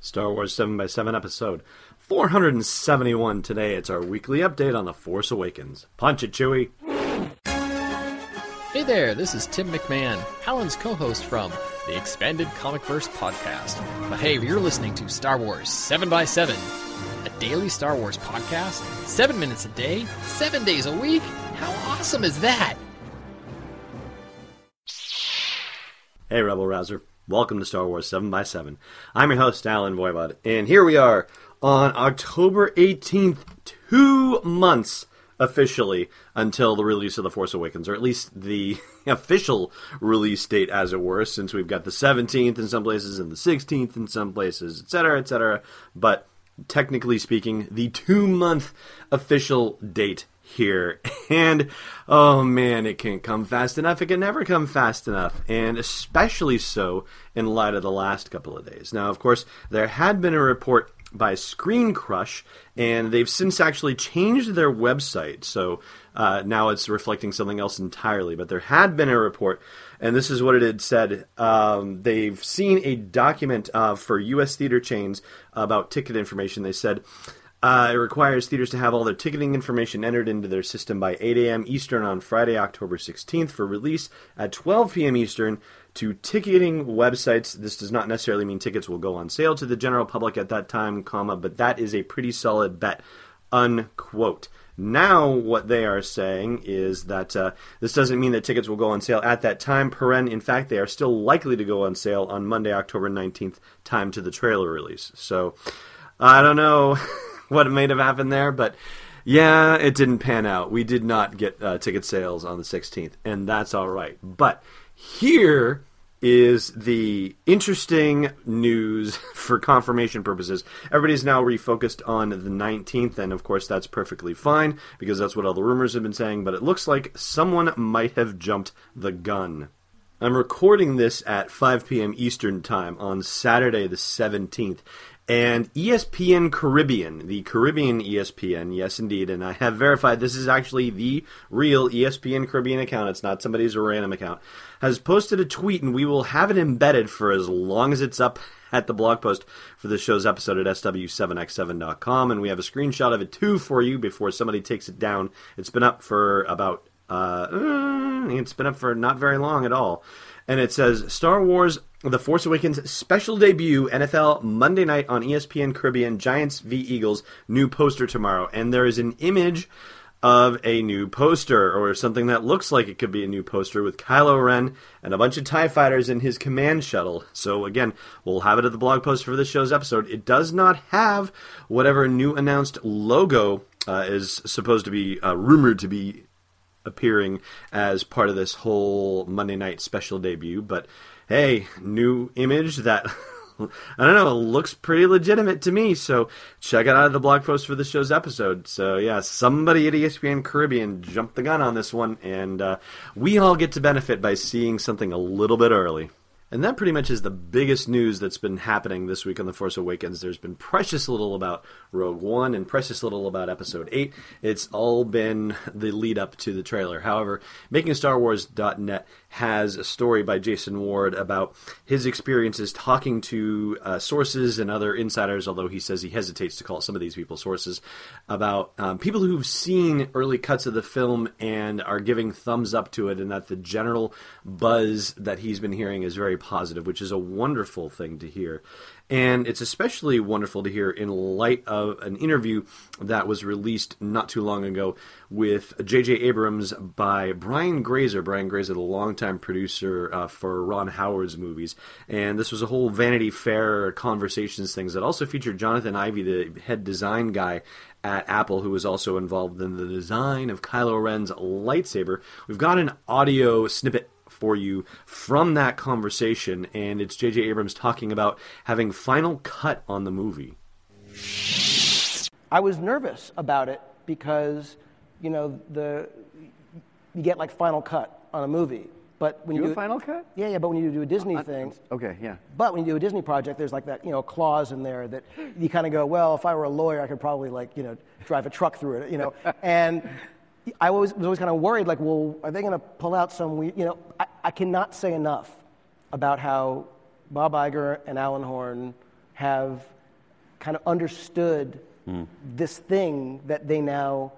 Star Wars 7x7 episode 471 today. It's our weekly update on The Force Awakens. Punch it, Chewie. Hey there, this is Tim McMahon, Allen's co host from the Expanded Comic Verse podcast. But hey, you're listening to Star Wars 7x7, a daily Star Wars podcast, seven minutes a day, seven days a week. How awesome is that? Hey, Rebel Rouser. Welcome to Star Wars 7x7. I'm your host, Allen Voivod, and here we are on October 18th, two months officially until the release of The Force Awakens, or at least the official release date, as it were, since we've got the 17th in some places and the 16th in some places, etc., etc. But technically speaking, the two month official date here. And oh man, it can't come fast enough. It can never come fast enough. And especially so in light of the last couple of days. Now, of course, there had been a report by Screen Crush, and they've since actually changed their website. So uh, now it's reflecting something else entirely. But there had been a report, and this is what it had said. Um, they've seen a document uh, for U.S. theater chains about ticket information. They said. Uh, it requires theaters to have all their ticketing information entered into their system by 8 a.m. Eastern on Friday, October 16th for release at 12 p.m. Eastern to ticketing websites. This does not necessarily mean tickets will go on sale to the general public at that time, comma, but that is a pretty solid bet, unquote. Now, what they are saying is that uh, this doesn't mean that tickets will go on sale at that time. Paren, in fact, they are still likely to go on sale on Monday, October 19th, time to the trailer release. So, I don't know. what may have happened there, but yeah, it didn't pan out. We did not get uh, ticket sales on the 16th, and that's all right. But here is the interesting news for confirmation purposes. Everybody's now refocused on the 19th, and of course, that's perfectly fine because that's what all the rumors have been saying, but it looks like someone might have jumped the gun. I'm recording this at 5 p.m. Eastern Time on Saturday the 17th, and ESPN Caribbean, the Caribbean ESPN, yes indeed, and I have verified this is actually the real ESPN Caribbean account, it's not somebody's random account, has posted a tweet, and we will have it embedded for as long as it's up at the blog post for the show's episode at sw7x7.com, and we have a screenshot of it too for you before somebody takes it down. It's been up for about, uh, it's been up for not very long at all and it says Star Wars The Force Awakens special debut NFL Monday night on ESPN Caribbean Giants v Eagles new poster tomorrow and there is an image of a new poster or something that looks like it could be a new poster with Kylo Ren and a bunch of TIE fighters in his command shuttle. So, again, we'll have it at the blog post for this show's episode. It does not have whatever new announced logo uh, is supposed to be uh, rumored to be appearing as part of this whole Monday night special debut. But hey, new image that. I don't know, looks pretty legitimate to me. So check it out of the blog post for this show's episode. So yeah, somebody at ESPN Caribbean jumped the gun on this one, and uh, we all get to benefit by seeing something a little bit early. And that pretty much is the biggest news that's been happening this week on The Force Awakens. There's been precious little about Rogue One and precious little about Episode 8. It's all been the lead up to the trailer. However, MakingStarWars.net has a story by Jason Ward about his experiences talking to uh, sources and other insiders, although he says he hesitates to call some of these people sources, about um, people who've seen early cuts of the film and are giving thumbs up to it, and that the general buzz that he's been hearing is very positive, which is a wonderful thing to hear. And it's especially wonderful to hear in light of an interview that was released not too long ago with J.J. Abrams by Brian Grazer. Brian Grazer, the longtime producer uh, for Ron Howard's movies. And this was a whole Vanity Fair conversations things that also featured Jonathan Ive, the head design guy at Apple, who was also involved in the design of Kylo Ren's lightsaber. We've got an audio snippet for you from that conversation, and it's J.J. Abrams talking about having final cut on the movie. I was nervous about it because, you know, the you get like final cut on a movie, but when You you a do Final Cut? yeah, yeah, but when you do a Disney Uh, thing, Okay, yeah. but when you do a Disney project, there's like that, you know, clause in there that you kind of go, well, if I were a lawyer, I could probably like, you know, drive a truck through it, you know. and I always, was always kind of worried, like, well, are they going to pull out some, you know, I, I cannot say enough about how Bob Iger and Alan Horn have kind of understood this thing that they now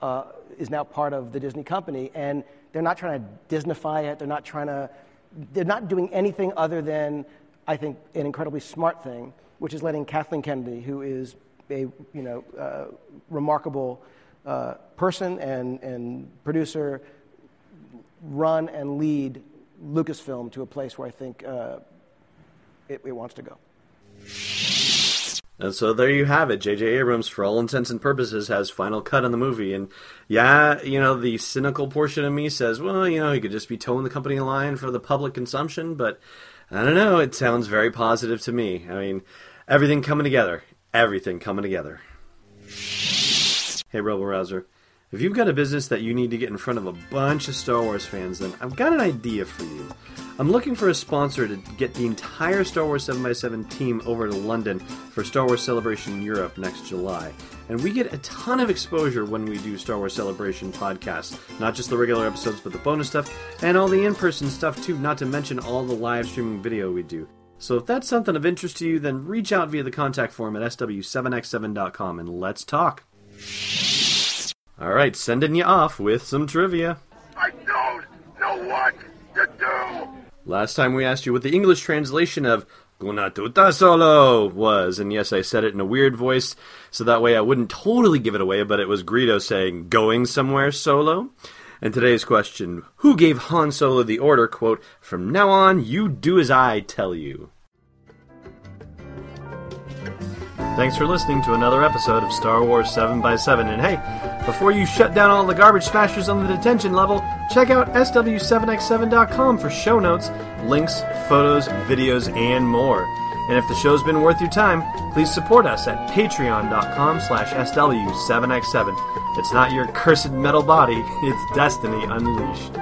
uh, is now part of the Disney company, and they're not trying to Disneyfy it. They're not trying to. They're not doing anything other than, I think, an incredibly smart thing, which is letting Kathleen Kennedy, who is a you know uh, remarkable uh, person and and producer, run and lead Lucasfilm to a place where I think uh, it, it wants to go. And so there you have it. J.J. Abrams, for all intents and purposes, has final cut on the movie. And yeah, you know, the cynical portion of me says, well, you know, he could just be towing the company line for the public consumption. But I don't know. It sounds very positive to me. I mean, everything coming together. Everything coming together. Hey, Rebel Rouser. If you've got a business that you need to get in front of a bunch of Star Wars fans, then I've got an idea for you. I'm looking for a sponsor to get the entire Star Wars 7x7 team over to London for Star Wars Celebration Europe next July. And we get a ton of exposure when we do Star Wars Celebration podcasts. Not just the regular episodes, but the bonus stuff, and all the in person stuff too, not to mention all the live streaming video we do. So if that's something of interest to you, then reach out via the contact form at sw7x7.com and let's talk. All right, sending you off with some trivia. I don't know what to do. Last time we asked you what the English translation of Guna tuta solo was, and yes, I said it in a weird voice, so that way I wouldn't totally give it away, but it was Greedo saying, going somewhere solo. And today's question, who gave Han Solo the order, quote, from now on, you do as I tell you? Thanks for listening to another episode of Star Wars 7 by 7 And hey, before you shut down all the garbage smashers on the detention level, check out SW7x7.com for show notes, links, photos, videos, and more. And if the show's been worth your time, please support us at patreon.com slash SW7x7. It's not your cursed metal body, it's destiny unleashed.